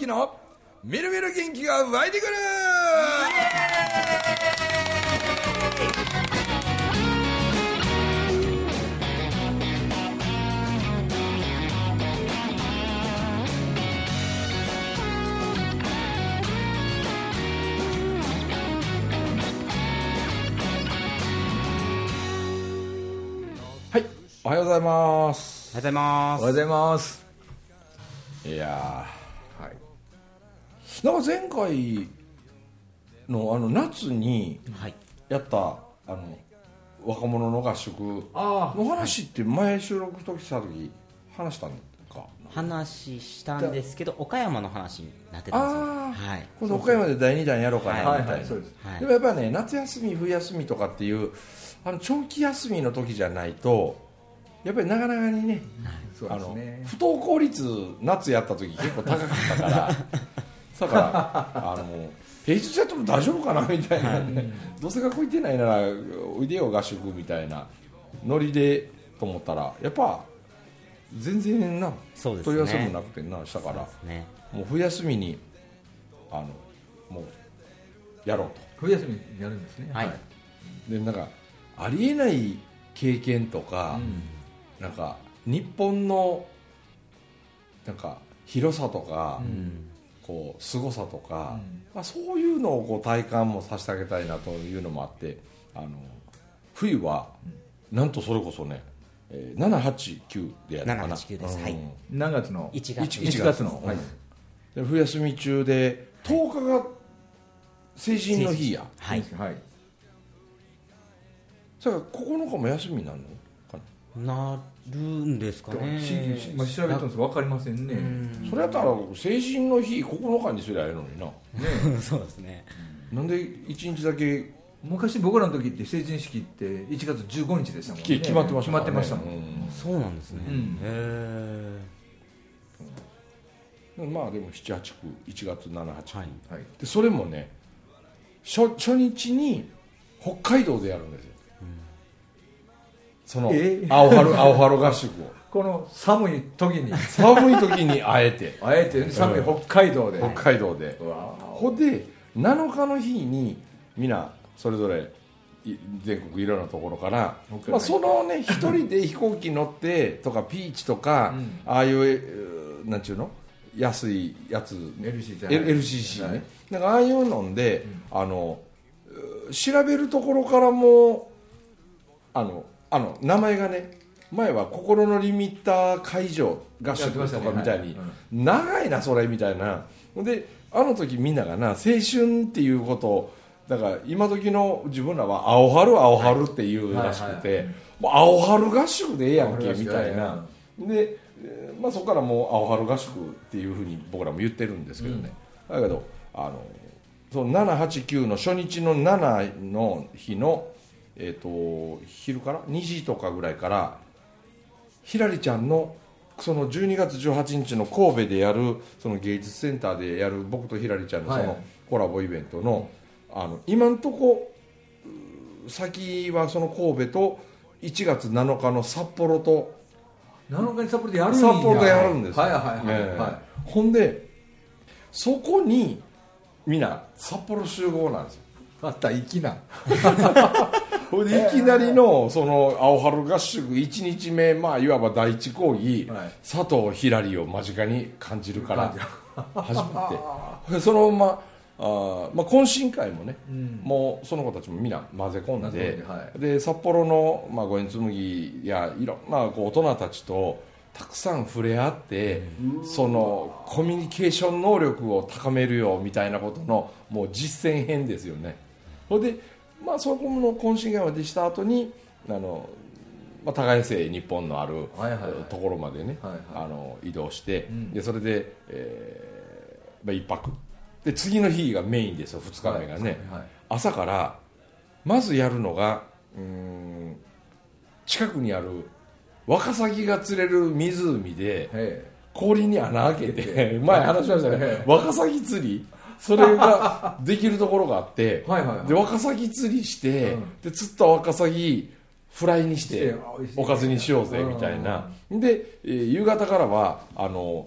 之のみるみる元気が湧いてくる。はいおはようございます。おはようございます。おはようございます。いやなんか前回のあの夏にはい。やったあの若者の合宿あの話って前収録時した時話したんか？話したんですけど岡山の話になってたんですよ。はい。今度岡山で第2弾やろうかなみはい。たいな、でもやっぱね夏休み冬休みとかっていうあの長期休みの時じゃないとやっぱりなかなかにねあの不登校率夏やった時結構高かったから だからあの平日やっても大丈夫かなみたいな、ねどうせ学校行ってないならおいでよ合宿みたいな。ノリでと思ったらやっぱ全然なそうですね。問い合わせもなくてなしたから。ね。もう冬休みにあのもうやろうと。冬休みにやるんですね。はい。でなんかありえない経験とか、うん。なんか日本のなんか広さとか、うんこう凄さとか、うん。まあ、そういうのをこう体感もさせてあげたいなというのもあってあの冬はなんとそれこそね、えー、789でやるのかな。789です。はい。何月の？1月。1 1月。の。うん。はい。で冬休み中で10日が成人の日や。はい。はい。それから9日も休みになるの？かななるんですかね。ししまあ調べたんです。分かりませんね。それやったら成人の日9日にすりゃええのにな。ね。そうですね。なんで1日だけ？昔僕らの時って成人式って1月15日でしたもんね。き決まってました決まってましたもん。ん。そうなんですね。うん。へうんまあでも789 1月789、はいはい。でそれもね初初日に北海道でやるんですよ、その、え？青春青春合宿を。この寒い時に。寒い時にあえて。あえて寒い北海道で。北海道で、ほんで7日の日にみんなそれぞれい全国いろんなところから、まあ、そのね一人で飛行機乗ってとかピーチとか、うん。ああいうえーなんちゅうの？安いやつ。LC じゃない。L- LCC ね、はい。なんかああいうので、あのう調べるところからもあのあの名前がね前は心のリミッター会場合宿とかみたいに、長いなそれみたいな。であの時みんながな青春っていうことをだから今時の自分らは青春青春っていうらしくて、青春合宿でええやんけみたいな、で、えーまあ、そこからもう青春合宿っていうふうに僕らも言ってるんですけどね、だけどあのその789の初日の7の日の、えー、と昼から？2時とかぐらいからひらりちゃんのその12月18日の神戸でやるその芸術センターでやる僕とひらりちゃんのそはい。のコラボイベントの,、あの今んとこ先はその神戸と1月7日の札幌と7日に札幌でやるんや。札幌でやるんですよ。はいはいはいええ。はほんでそこにみんな札幌集合なんですよ。いまた粋な ほんでいきなりのその青春合宿1日目まあいわば第一講義、はい。佐藤ひらりを間近に感じるから 始まって。でそのままあー、まあ、懇親会もね、うん。もうその子たちもみんな混ぜ込んではい。で札幌の、まあ、五円紬やいろんなこう大人たちとたくさん触れ合って、そのコミュニケーション能力を高めるよみたいなことのもう実践編ですよね。ほんで、まあ、そこの懇親会までした後にあの、まあ、互い生日本のある、ところまでね、あの移動して、うん。でそれで、えーまあ、一泊。で次の日がメインですよ2日目がね、はい朝からまずやるのがうーん近くにあるワカサギが釣れる湖でへ氷に穴開けてえ前話しましたね。え。ワカサギ釣りそれができるところがあって はいはいはい。でワカサギ釣りして、うん。で釣ったワカサギフライにしておかずにしようぜみたいな。で、えー夕方からはあの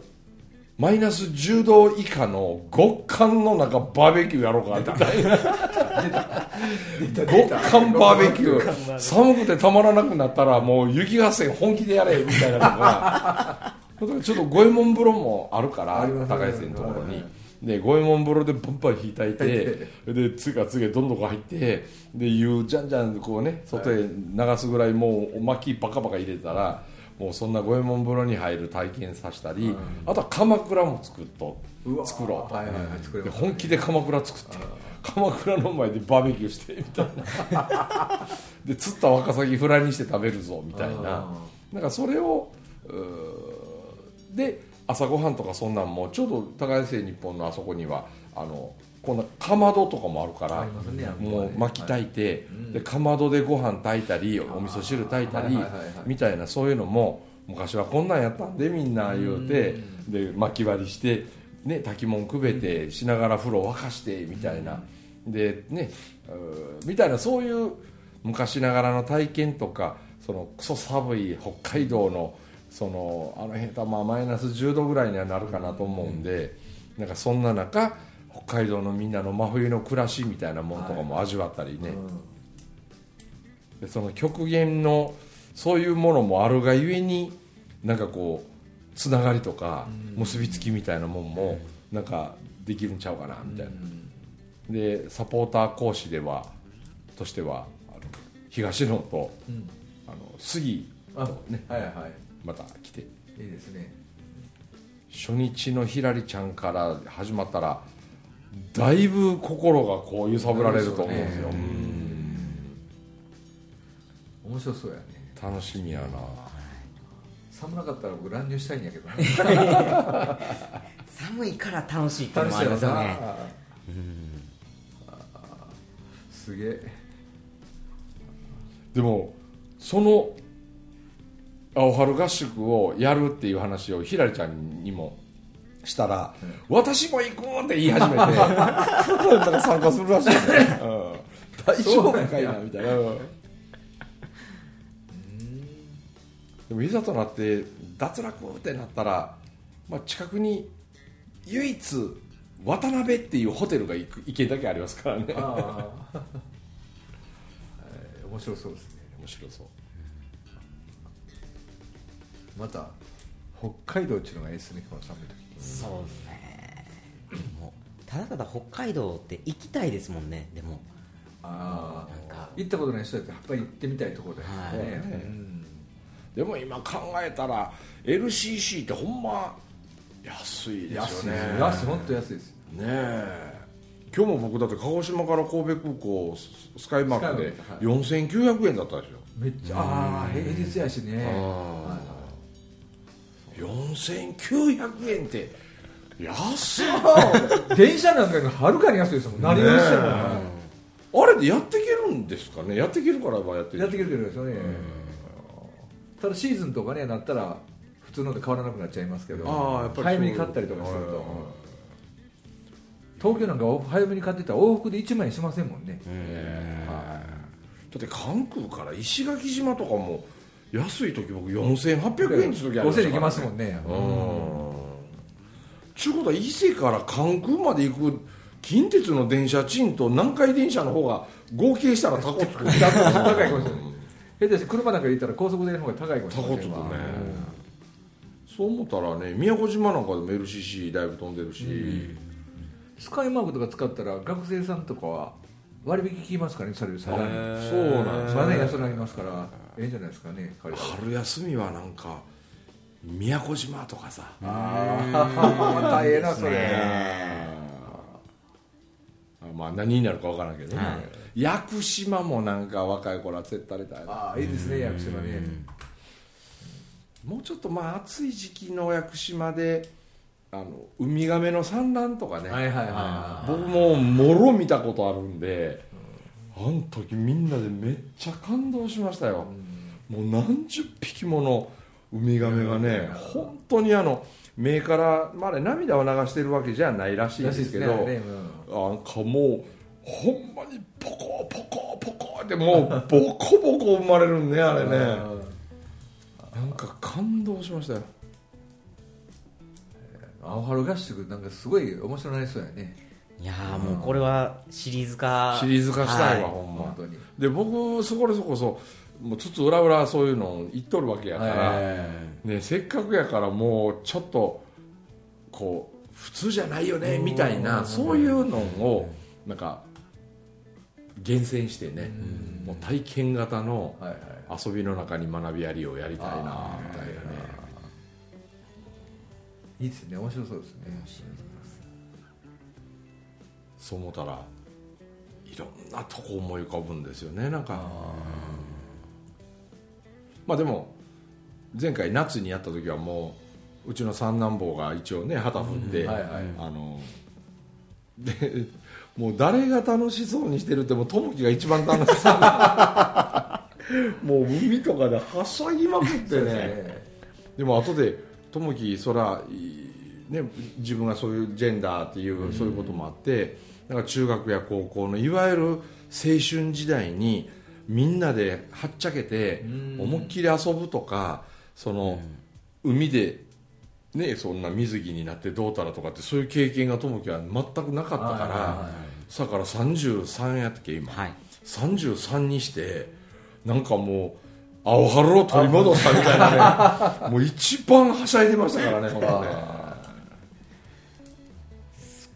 マイナス10度以下の極寒の中バーベキューやろうかみたいな。極寒バーベキュー。寒くてたまらなくなったらもう雪合戦本気でやれみたいなのが。ちょっと五右衛門風呂もあるから高井線のところに。で五右衛門風呂でバンバン引いたいてで次から次へどんどん入ってで湯じゃんじゃんこうね外へ流すぐらいもうおまきバカバカ入れたらもうそんな五右衛門風呂に入る体験させたり、あとは鎌倉も作っと作ろうと、はいはいはい本気で鎌倉作って鎌倉の前でバーベキューしてみたいな。で釣ったワカサギフライにして食べるぞみたいな。あなんかそれをで朝ごはんとかそんなんもちょうど高安日本のあそこにはあのこんなかまどとかもあるからねもう巻き炊いて、うん。でかまどでご飯炊いたりお味噌汁炊いたりはいはいはいはい。みたいなそういうのも昔はこんなんやったんでみんな言うてで巻き割りして、ね、炊き物くべてしながら風呂沸かしてみたいな。でねみたいなそういう昔ながらの体験とかそのクソ寒い北海道のそのあの辺とまあマイナス10度ぐらいにはなるかなと思うんで、なんかそんな中北海道のみんなの真冬の暮らしみたいなものとかも味わったりね、でその極限のそういうものもあるがゆえになんかこうつながりとか結びつきみたいなもんもなんかできるんちゃうかなみたいな、でサポーター講師ではとしてはあの東野とうん。あの杉あとね。はいはいまた来て。いいですね。初日のひらりちゃんから始まったらだいぶ心がこう揺さぶられると思うんですよ、面白そうやね。楽しみやな。寒なかったら僕乱入したいんやけどね 寒いから楽しいっていうのもありますよねすげえ。でもその青春合宿をやるっていう話をひらりちゃんにもしたら「私も行く!」って言い始めて なんか参加するらしいね、うん、大丈夫かいなみたいな、うん。でもいざとなって脱落ってなったら、まあ、近くに唯一渡辺っていうホテルが行く行けだけありますからね。面白そうですね。面白そうまた北海道っていうのがいいですねこの寒い時そうですね。もうただただ北海道って行きたいですもんね。でも。あなんか。あ行ったことない人だってやっぱり行ってみたいところだよはい。ねうん。でも今考えたら LCC ってほんま安いですよね。安い本当安い。ですねえ。今日も僕だって鹿児島から神戸空港ススカイマークでスカイマ4900円だったでしょめっちゃああ平日やしねあ4900円って安い。電車なんかよりはるかに安いですもん。何をしても。あれでやっていけるんですかね？やっていけるからまあやってやってくれてるんですよね。ただシーズンとかねなったら普通ので変わらなくなっちゃいますけどああやっぱり早めに買ったりとかするはいはい。はいと東京なんか早めに買ってたら往復で1万円しませんもんね。だって関空から石垣島とかも安い時僕4800円って時ありましたから、5000円いきますもんね。うん。ちゅうことは伊勢から関空まで行く近鉄の電車賃と南海電車の方が合計したらタコつく高いかもしれない下手して。車なんかで行ったら高速での方が高いかもしタれないコつくねそう思ったらね宮古島なんかでも LCC だいぶ飛んでるし、スカイマークとか使ったら学生さんとかは割引効きますからねそれさらにそうなんですまあね安くなりますからええんじゃないですかね春休みはなんか宮古島とかさ。ああ大変なそれ。あまあ何になるか分からんけどね、は屋久島もなんか若い頃は絶対たいな。ああいいですね屋久島ね。もうちょっとまあ暑い時期の屋久島であのウミガメの産卵とかね、僕ももろ見たことあるんで、あの時みんなでめっちゃ感動しましたよ、もう何十匹ものウミガメがね、本当にあの目から、まあ、涙を流してるわけじゃないらしいんいですけど、ねなんかもうほんまにポコポコポコってもうボコボコ生まれるねあれね。なんか感動しましたよ。青春合宿なんかすごい面白くなりそうやねいやーもうこれはシリーズ化。シリーズ化したいわ、はほんま。本当に。で僕そこでそこそもうつつ裏裏そういうの言っとるわけやから、えね、せっかくやからもうちょっとこう普通じゃないよねみたいなそういうのをなんか厳選してねもう体験型の遊びの中に学びやりをやりたいなみたいなね。いいですね。面白そうですねそう思ったらいろんなとこ思い浮かぶんですよねなんか。まあでも前回夏にやった時はもううちの三男坊が一応ね旗振って、はいはい。あのでもう誰が楽しそうにしてるってもう友樹が一番楽しそう。もう海とかではしゃぎまくってね。ね。でも後で友樹そらいね自分がそういうジェンダーっていうそういうこともあってなんか中学や高校のいわゆる青春時代にみんなではっちゃけて思いっきり遊ぶとかその海でねそんな水着になってどうたらとかってそういう経験が友樹は全くなかったからはだから33やったっけ今、はい。33にしてなんかもう青春を取り戻したみたいなね。もう一番はしゃいでましたからねね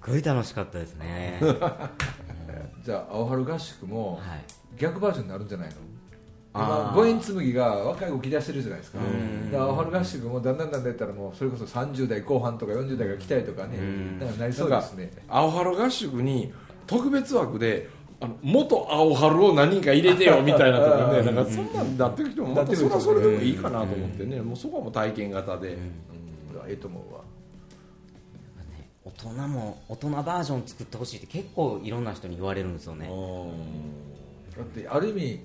ごい楽しかったですね。じゃあ青春合宿もはい。逆バージョンになるんじゃないの？あ五円紬が若い子来だしてるじゃないですか。だから青春合宿もだんだんだんだんやったらもうそれこそ30代後半とか40代が来たりとかね。ん。なんかなりそうですね。青春合宿に特別枠であの元青春を何人か入れてよみたいなとかね。なんかそんなんなってる人もまたそれはそれでもいいかなと思ってね。もうそこはもう体験型で、うわええと思うわ。ね大人も大人バージョン作ってほしいって結構いろんな人に言われるんですよね。だってある意味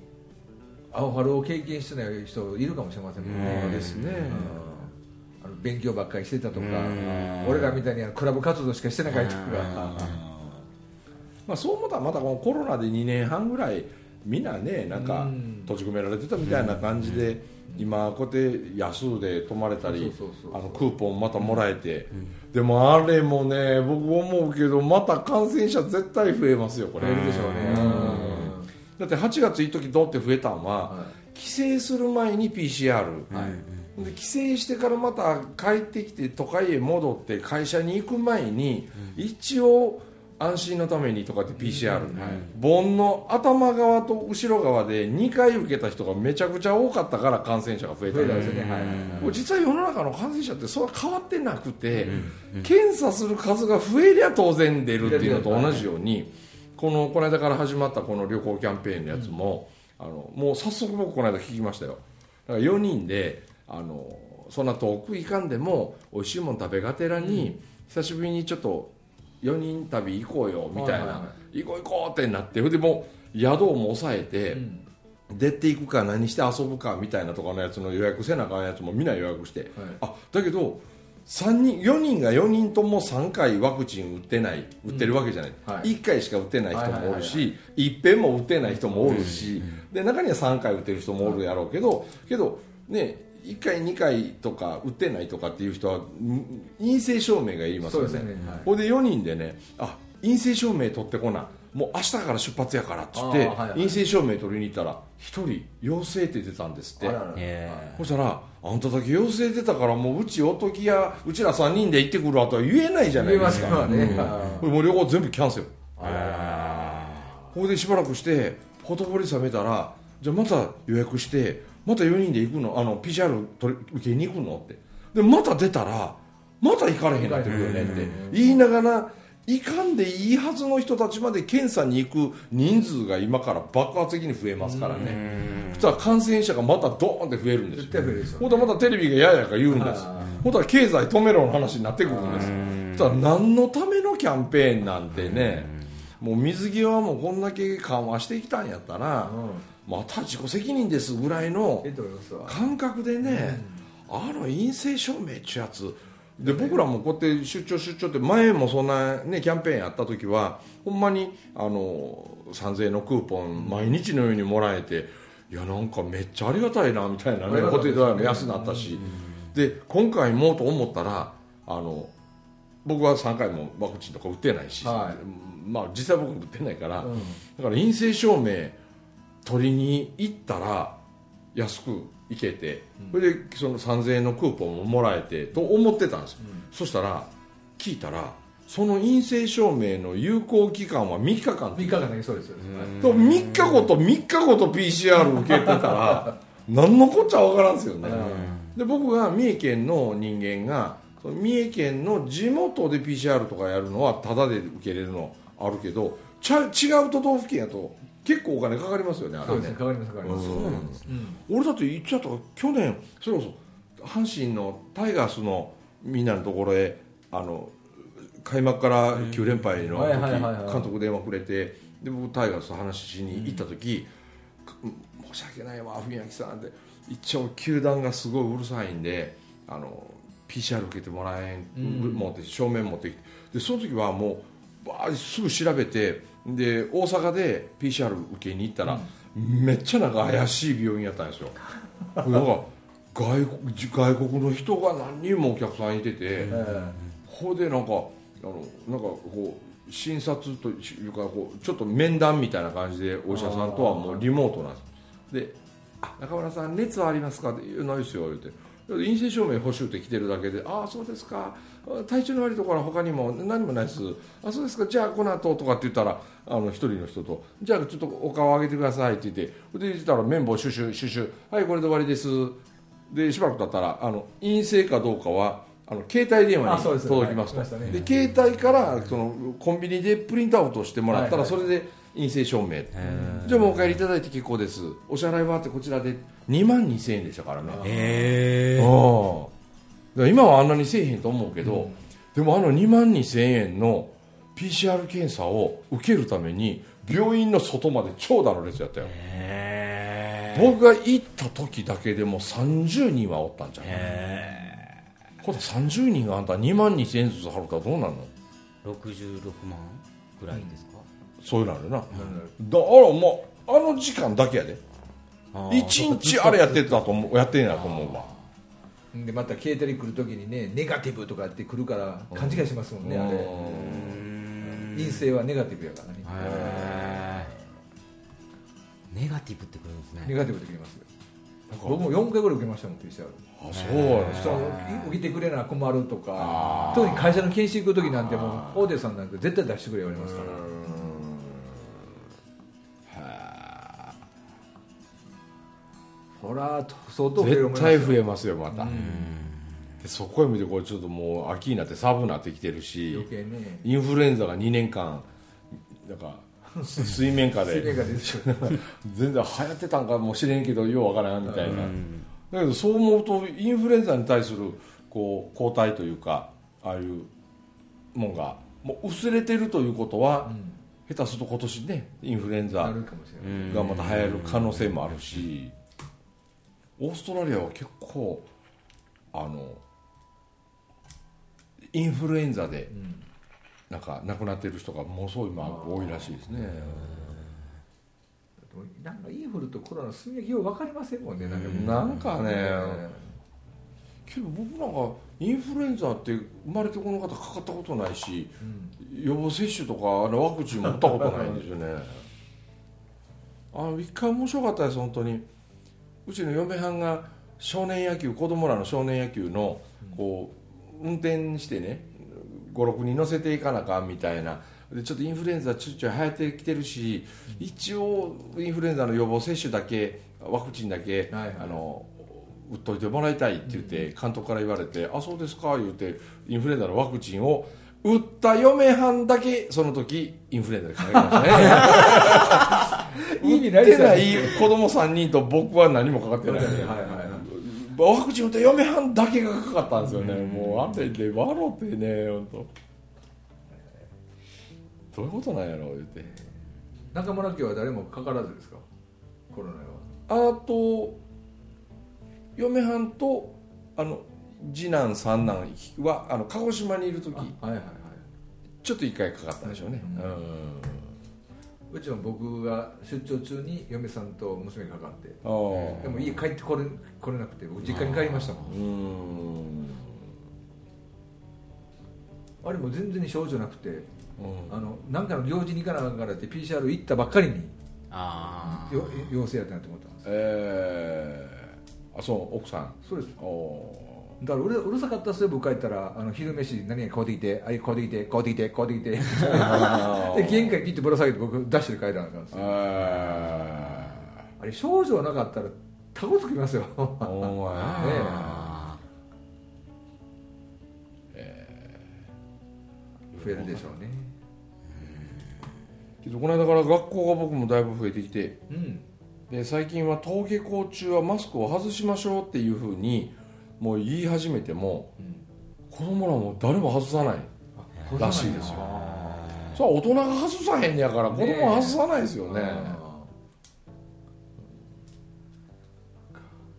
青春を経験してない人いるかもしれませんもんね。ですね。あの勉強ばっかりしてたとかん。俺らみたいにあのクラブ活動しかしてなかったとか。まあ、そう思ったらまたこのコロナで2年半ぐらいみんなねなんかうん。閉じ込められてたみたいな感じで、今こうやって安で泊まれたりあのクーポンまたもらえて、でもあれもね僕思うけどまた感染者絶対増えますよこれ。増えるでしょうね。だって8月いい時どうって増えたんは、は帰省する前に PCR、はい。で帰省してからまた帰ってきて都会へ戻って会社に行く前に、一応安心のためにとかって PCR、盆の頭側と後ろ側で2回受けた人がめちゃくちゃ多かったから感染者が増えた。んですすよね。はいはいはい。実は世の中の感染者ってそんな変わってなくて、検査する数が増えりゃ当然出るっていうのと同じように、このこの間から始まったこの旅行キャンペーンのやつも、あのもう早速僕この間聞きましたよ。だから4人であのそんな遠く行かんでも美味しいもん食べがてらに、久しぶりにちょっと4人旅行こうよみたいな、はいはいは行こう行こうってなってでもう宿も抑えて、うん。出ていくか何して遊ぶかみたいなとかのやつの予約せなあかんやつもみんな予約して、あだけど三人4人が4人とも3回ワクチン打ってない打ってるわけじゃない、はい。1回しか打ってない人もおるはいはいはいしい。っぺんも打ってない人もおるし、で中には3回打ってる人もおるやろうけどけどね1回2回とか打ってないとかっていう人はん陰性証明がいりますよね。ね。はい。ほいで4人でねあ陰性証明取ってこな。もう明日から出発やからっつって、はいはい。陰性証明取りに行ったら1人陽性って出たんですって。そしたらあんただけ陽性出たからもううちおときやうちら3人で行ってくるわとは言えないじゃないで言えますすかわね。うん。これもう旅行全部キャンセル。ここでしばらくしてほとぼり冷めたらじゃあまた予約してまた4人で行くの？あの PCR 取り受けに行くの？って。でまた出たらまた行かれへんなってくるよねって。言いながら行かんでいいはずの人たちまで検査に行く人数が今から爆発的に増えますからね。そしたら感染者がまたドーンって増えるんですよ。絶対増えるでしょ。ほんとまたテレビがややか言うんです。あほんとは経済止めろの話になってくるんですそしたら何のためのキャンペーンなんてね。もう水際もこんだけ緩和してきたんやったらうんまた自己責任ですぐらいの感覚でねあの陰性証明っちゅうやつで僕らもこうやって出張出張って前もそんなねキャンペーンやった時はほんまにあの3000円のクーポン毎日のようにもらえていやなんかめっちゃありがたいなみたいなねホテル代も安くなったし。で今回もと思ったらあの僕は3回もワクチンとか打ってないし、はまあ実際僕も打ってないから、うん。だから陰性証明取りに行ったら安く行けて、それでその3000円のクーポンももらえてと思ってたんですよ、そしたら聞いたらその陰性証明の有効期間は3日間3日間だけそうですよ、と3日後と3日後と PCR 受けてたら 何のこっちゃ分からんですよね、で僕が三重県の人間が三重県の地元で PCR とかやるのはタダで受けれるのあるけどちゃ違う都道府県やと結構お金かかりますよねあれね。かかりますかかります、そうなん。です、俺だっていつやったか去年それこそ阪神のタイガースのみんなのところへあの開幕から9連敗のはい時監督電話くれてで僕タイガースと話しに行った時、申し訳ないわ文明さんって一応球団がすごいうるさいんであの PCR 受けてもらえん、持って証明持ってきてでその時はもうバーッすぐ調べてで大阪で PCR 受けに行ったら、めっちゃなんか怪しい病院やったんですよ。なんか外国外国の人が何人もお客さんいてて、えほいでなんかあのなんかこう診察というかこうちょっと面談みたいな感じでお医者さんとはもうリモートなんです。で「あ中村さん熱はありますか?」って言うないですよ」言うて陰性証明欲しいって来てるだけで「ああそうですか。あ体調の悪いところは他にも何もないです。あそうですか。じゃあこの後とかって言ったらあの一人の人と「じゃあちょっとお顔上げてください」って言ってで言ったら綿棒シュシュシュシュはいこれで終わりです。でしばらく経ったらあの陰性かどうかはあの携帯電話に届きますと。で携帯からそのコンビニでプリントアウトしてもらったらはいはい。それで陰性証明。じゃあもうお帰りいただいて結構です。お支払いはってこちらで2万2000円でしたからね。へえ今はあんなにせえへんと思うけど、でもあの2万2000円の PCR 検査を受けるために病院の外まで長蛇の列やったよ。へ僕が行った時だけでも30人はおったんじゃな。いえほら30人があんた2万2000円ずつ払ったらどうなるの？66万ぐらいですか、そういうのあるな、えだからもうあの時間だけやで。一日あれやってたと思う。やってんやと思うわ。でまたケータリング来るときにねネガティブとかって来るから勘違いしますもんねあれ。陰性はネガティブやからね。ネガティブってくるんですね。ネガティブできますよ。僕も4回ぐらい受けましたもん PCR あそうなんですか。その受けてくれな困るとか。特に会社の研修行く時なんてもう大手さんなんて絶対出してくれ言われますからそら相当増える思絶対増えますよまた。でそこへ見てこれちょっともう秋になって寒くなってきてるしね。インフルエンザが2年間なんかす水面下で 全然流行ってたんかもしれんけどようわからんみたいな。だけどそう思うとインフルエンザに対するこう抗体というかああいうもんがもう薄れてるということは、下手すると今年ねインフルエンザがまた流行る可能性もあるし、オーストラリアは結構あのインフルエンザでなんか亡くなってる人がものすごい今多いらしいですね。なんかインフルとコロナすみ分けよう分かりませんもんね。なんかねけど僕なんかインフルエンザって生まれてこの方かかったことないし、予防接種とかあのワクチンも打ったことないんですよね。あの一回面白かったです本当にうちの嫁はんが少年野球子供らの少年野球のこう運転してね56人乗せていかなあかんみたいな。でちょっとインフルエンザちょいちょい流行ってきてるし一応インフルエンザの予防接種だけワクチンだけ、はいはいあの打っといてもらいたいって言って監督から言われて「あそうですか」言うてインフルエンザのワクチンを打った嫁はんだけその時インフルエンザでかかりましたね。意味打ってなない子供3人と僕は何もかかってない、はいはいはいワクチン打った嫁はんだけがかかったんですよね、もうあれで笑ってね本当どういうことなんやろう言って。中村家は誰もかからずですか？コロナは。あと嫁はんとあの次男三男はあの鹿児島にいる時はいはいはい。ちょっと一回かかったんでしょうね、うちも僕が出張中に嫁さんと娘がかかってでも家帰ってこれ来れなくて僕実家に帰りましたもん。あれも全然症状なくてうん。あのなんかの行事に行かなあかんからって PCR 行ったばっかりにあ陽性やったなと思ったんですえー、あそう奥さん。そうです。おだからうるうるさかったっすよ僕帰ったら。あの昼飯何々買うてきてあい買うてきて買うてきて買うてきて。でー。玄関切ってぶら下げて僕ダッシュで帰らなあかんですよ。えあれ症状なかったらタコつきますよ。ー、お前。あ増えるでしょうね。けどこの間から学校が僕もだいぶ増えてきて。うん。で最近は登下校中はマスクを外しましょうっていうふうにもう言い始めても、子供らも誰も外さないらしいですよ。それは大人が外さへんやから子供は外さないですよね。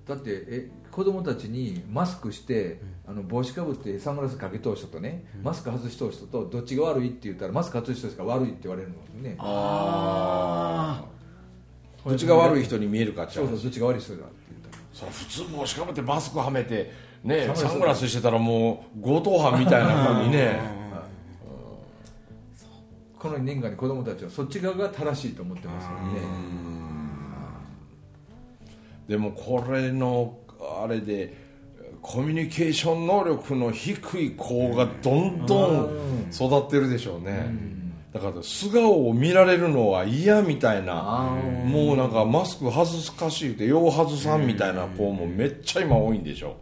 だってえ子供たちにマスクして、あの帽子かぶってサングラスかけとう人とね、マスク外しとう人とどっちが悪いって言ったらマスク外す人しか悪いって言われるのね。ああどっちが悪い人に見えるかってそう話そうどっちが悪い人だそれ普通帽子かぶってマスクはめてねサングラスしてたらもう強盗犯みたいな風にね。この2年間に子供たちはそっち側が正しいと思ってますよね。でもこれのあれでコミュニケーション能力の低い子がどんどん育ってるでしょうねだから素顔を見られるのは嫌みたいなもうなんかマスク外すかしいってよう外さんみたいな子もめっちゃ今多いんでしょ。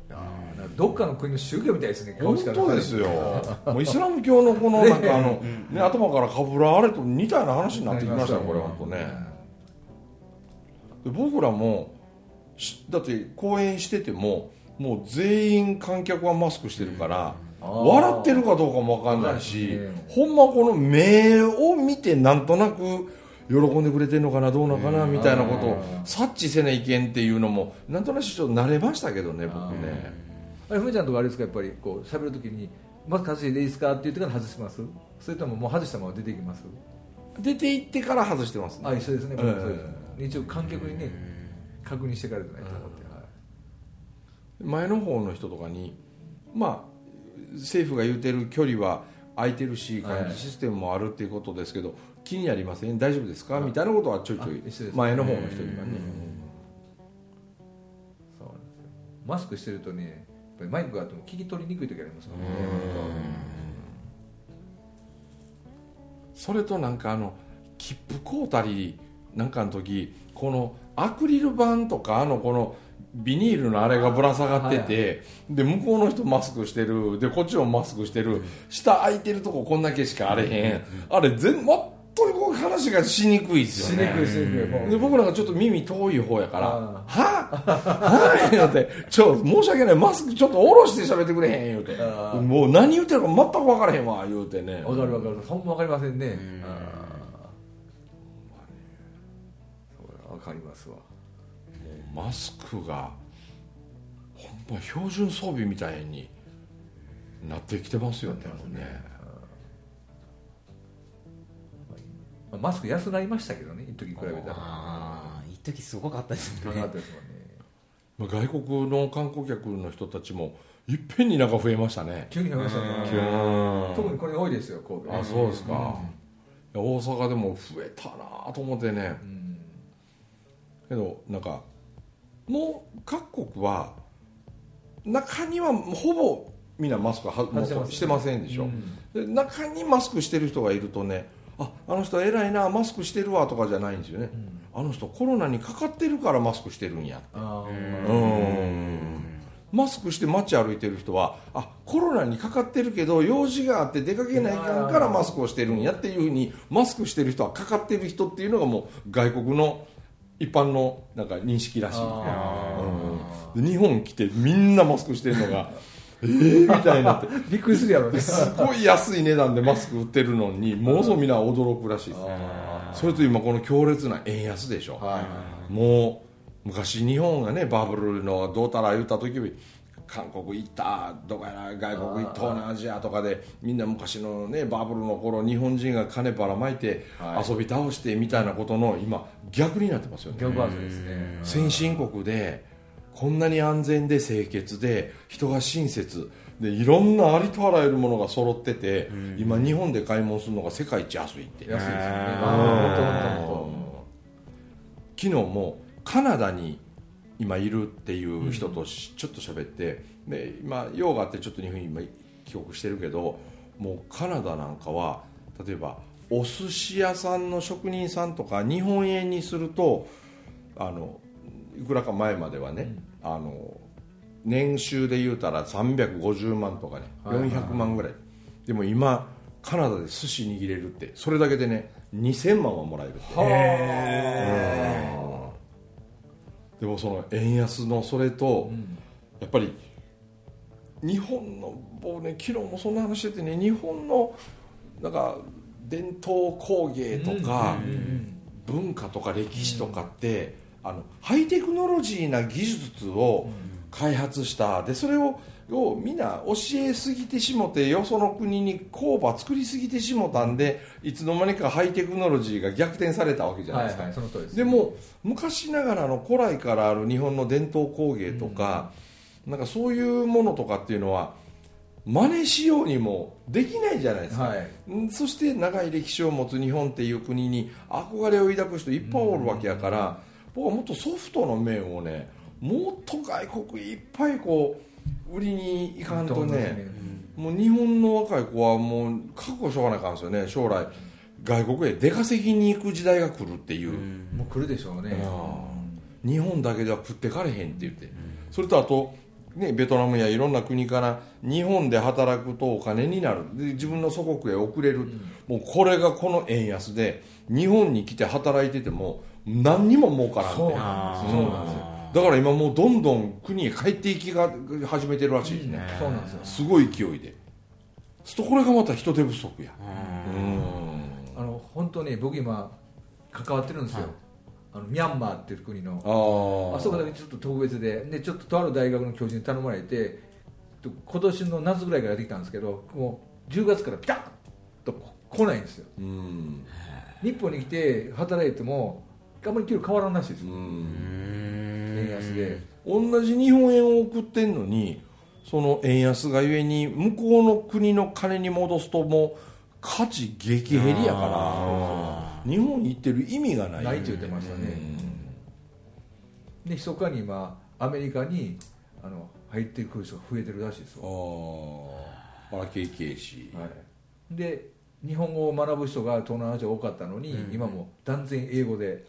どっかの国の宗教みたいですね本当ですよ。もうイスラム教のこのなんかあの、ね、頭からかぶるあれと似たような話になってきましたよこれ本当ね。で僕らもしだって公演しててももう全員観客はマスクしてるからあー笑ってるかどうかも分かんないし、わかん。ほんまこの目を見てなんとなく喜んでくれてるのかなどうなのかなみたいなことを察知せないけんっていうのもなんとなくちょっと慣れましたけどね僕ね。あれふみちゃんとかあれですかやっぱりこう喋るときに「マスク外していいですか?」って言ってから外します？それとももう外したまま出ていきます？出て行ってから外してますね。あ一緒ですね、え一応観客にね確認してからじゃないと思って、はい。前の方の人とかにまあ政府が言うてる距離は空いてるしはい。換気システムもあるっていうことですけど、気になりません？大丈夫ですか？みたいなことはちょいちょい前の方の人にはね、そうなんですよ。マスクしてるとねやっぱりマイクがあっても聞き取りにくい時ありますもんね。それとなんかあの切符買うたりなんかの時このアクリル板とかあのこのビニールのあれがぶら下がってて、で向こうの人マスクしてる。でこっちもマスクしてる、下空いてるとここんだけしかあれへん、あれ全全くこう話がしにくいですよね。しにくいしにくいで僕なんかちょっと耳遠い方やから「あは？は？言うて「ちょ申し訳ない。マスクちょっと下ろして喋ってくれへん」言うて。もう何言ってるか全く分からへんわ言うてね。わかるわかる。ほんまわかりませんね。うわかりますわマスクがほんま標準装備みたいになってきてますよねもうね。まあマスク安くなりましたけどね一時比べたら。ああ一時すごかったです高ね。かったですもんね。まあ外国の観光客の人たちもいっぺんになんか増えましたね。急に増えましたね。うん。特にこれ多いですよ神戸あそうですか、いや大阪でも増えたなと思ってね。うん。けどなんかもう各国は中にはほぼみんなマスクはもう外してませんでしょ、うん。で中にマスクしてる人がいるとねああの人偉いなマスクしてるわとかじゃないんですよね、あの人コロナにかかってるからマスクしてるんやあうーん。マスクして街歩いてる人はあコロナにかかってるけど用事があって出かけないかんからマスクをしてるんやっていうふうにマスクしてる人はかかってる人っていうのがもう外国の一般のなんか認識らしい、あうん。で日本来てみんなマスクしてるのが えーみたいになって。びっくりするやろね。すごい安い値段でマスク売ってるのにものすごくみんな驚くらしい。ですそれと今この強烈な円安でしょ、はい。もう昔日本がねバブルのどうたら言った時韓国行ったどこやら外国行った東南アジアとかでみんな昔のねバブルの頃日本人が金ばらまいてはい。遊び倒してみたいなことの今逆になってますよね。逆ですね先進国でこんなに安全で清潔で人が親切でいろんなありとあらゆるものが揃ってて、今日本で買い物するのが世界一安いって安いですよね昨日もカナダに今いるっていう人としちょっと喋ってで今用があってちょっと日本に今帰国してるけどもうカナダなんかは例えばお寿司屋さんの職人さんとか日本円にするとあのいくらか前まではね、あの年収で言うたら350万とかねはいはいはい。400万ぐらい。でも今カナダで寿司握れるってそれだけでね2000万はもらえるってでもその円安のそれと、やっぱり日本の僕ね昨日もそんな話しててね日本のなんか伝統工芸とか、文化とか歴史とかって、あのハイテクノロジーな技術を開発した。でそれををみんな教えすぎてしもてよその国に工場作りすぎてしもたんでいつの間にかハイテクノロジーが逆転されたわけじゃないですか、ですでも昔ながらの古来からある日本の伝統工芸とか、なんかそういうものとかっていうのは真似しようにもできないじゃないですか、はい。うんそして長い歴史を持つ日本っていう国に憧れを抱く人いっぱいおるわけやから、僕はもっとソフトの面をねもっと外国いっぱいこう売りに行かんとねもう日本の若い子はもう覚悟しとかなあかんですよね。将来外国へ出稼ぎに行く時代が来るっていう、もう来るでしょうね。あ日本だけでは食ってかれへんって言って、それとあと、ね、ベトナムやいろんな国から日本で働くとお金になる。で自分の祖国へ送れる、もうこれがこの円安で日本に来て働いてても何にも儲からんって。そうなんですよだから今もうどんどん国へ帰っていきが始めてるらしいですね、そうなんですよ。すごい勢いで。するとこれがまた人手不足や。うん。あの本当に僕今関わってるんですよ、あのミャンマーっていう国の。あそこだけちょっと特別で。でちょっととある大学の教授に頼まれてと今年の夏ぐらいからやってきたんですけどもう10月からピタッとこ来ないんですよ。うん。日本に来て働いてもあんまり給料変わらんらしいです。円安で同じ日本円を送ってんのにその円安がゆえに向こうの国の金に戻すともう価値激減りやから。日本に行ってる意味がない。ないって言ってましたね。で密かに今アメリカにあの入ってくる人が増えてるらしいですあよ、ああら経験しはい、で日本語を学ぶ人が東南アジア多かったのに、今もう断然英語で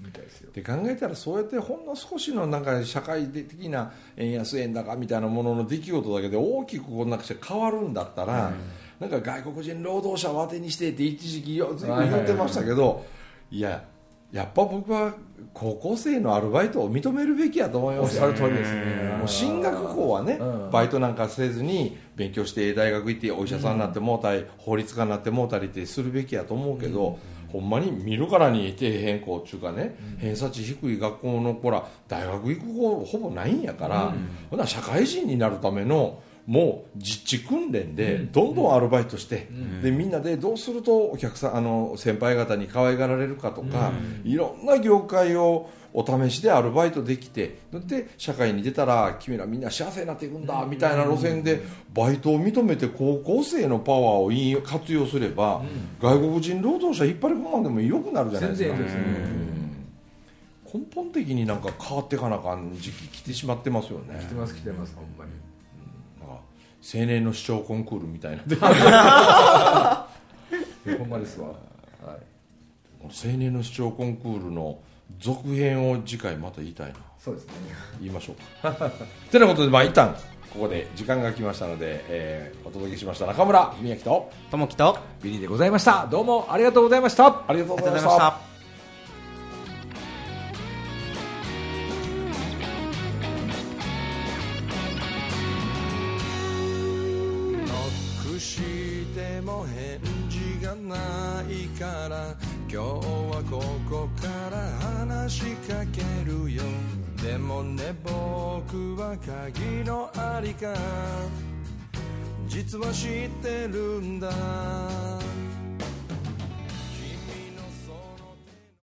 みたいですよ。って考えたらそうやってほんの少しのなんか社会的な円安円高みたいなものの出来事だけで大きくこんなして変わるんだったら、なんか外国人労働者を当てにしてって一時期よずいぶん言ってましたけど、いややっぱ僕は高校生のアルバイトを認めるべきやと思いますよ。おっしゃる通りですね進学校はね、うん。バイトなんかせずに勉強して大学行ってお医者さんになってもうたり、法律家になってもうたりってするべきやと思うけど、ほんまに見るからに底辺校っていうかね、偏差値低い学校の子ら大学行く子ほぼないんやから、ほな社会人になるためのもう実地訓練でどんどんアルバイトして、でみんなでどうするとお客さんあの先輩方に可愛がられるかとか、いろんな業界をお試しでアルバイトできてで社会に出たら君らみんな幸せになっていくんだみたいな路線でバイトを認めて高校生のパワーを活用すれば、外国人労働者引っ張り込まんでもよくなるじゃないですか。根本的になんか変わっていかなあかん時期来てしまってますよね。来てます来てますほんまに青年の主張コンクールみたいな。ほんまですわ、はい、青年の主張コンクールの続編を次回また言いたいな。そうですね。言いましょうか。てなことでまあ一旦ここで時間が来ましたので、えーお届けしました。中村宮城とともきとあビリーでございました。どうもありがとうございました。ありがとうございました鍵のありか。実は知ってるんだ。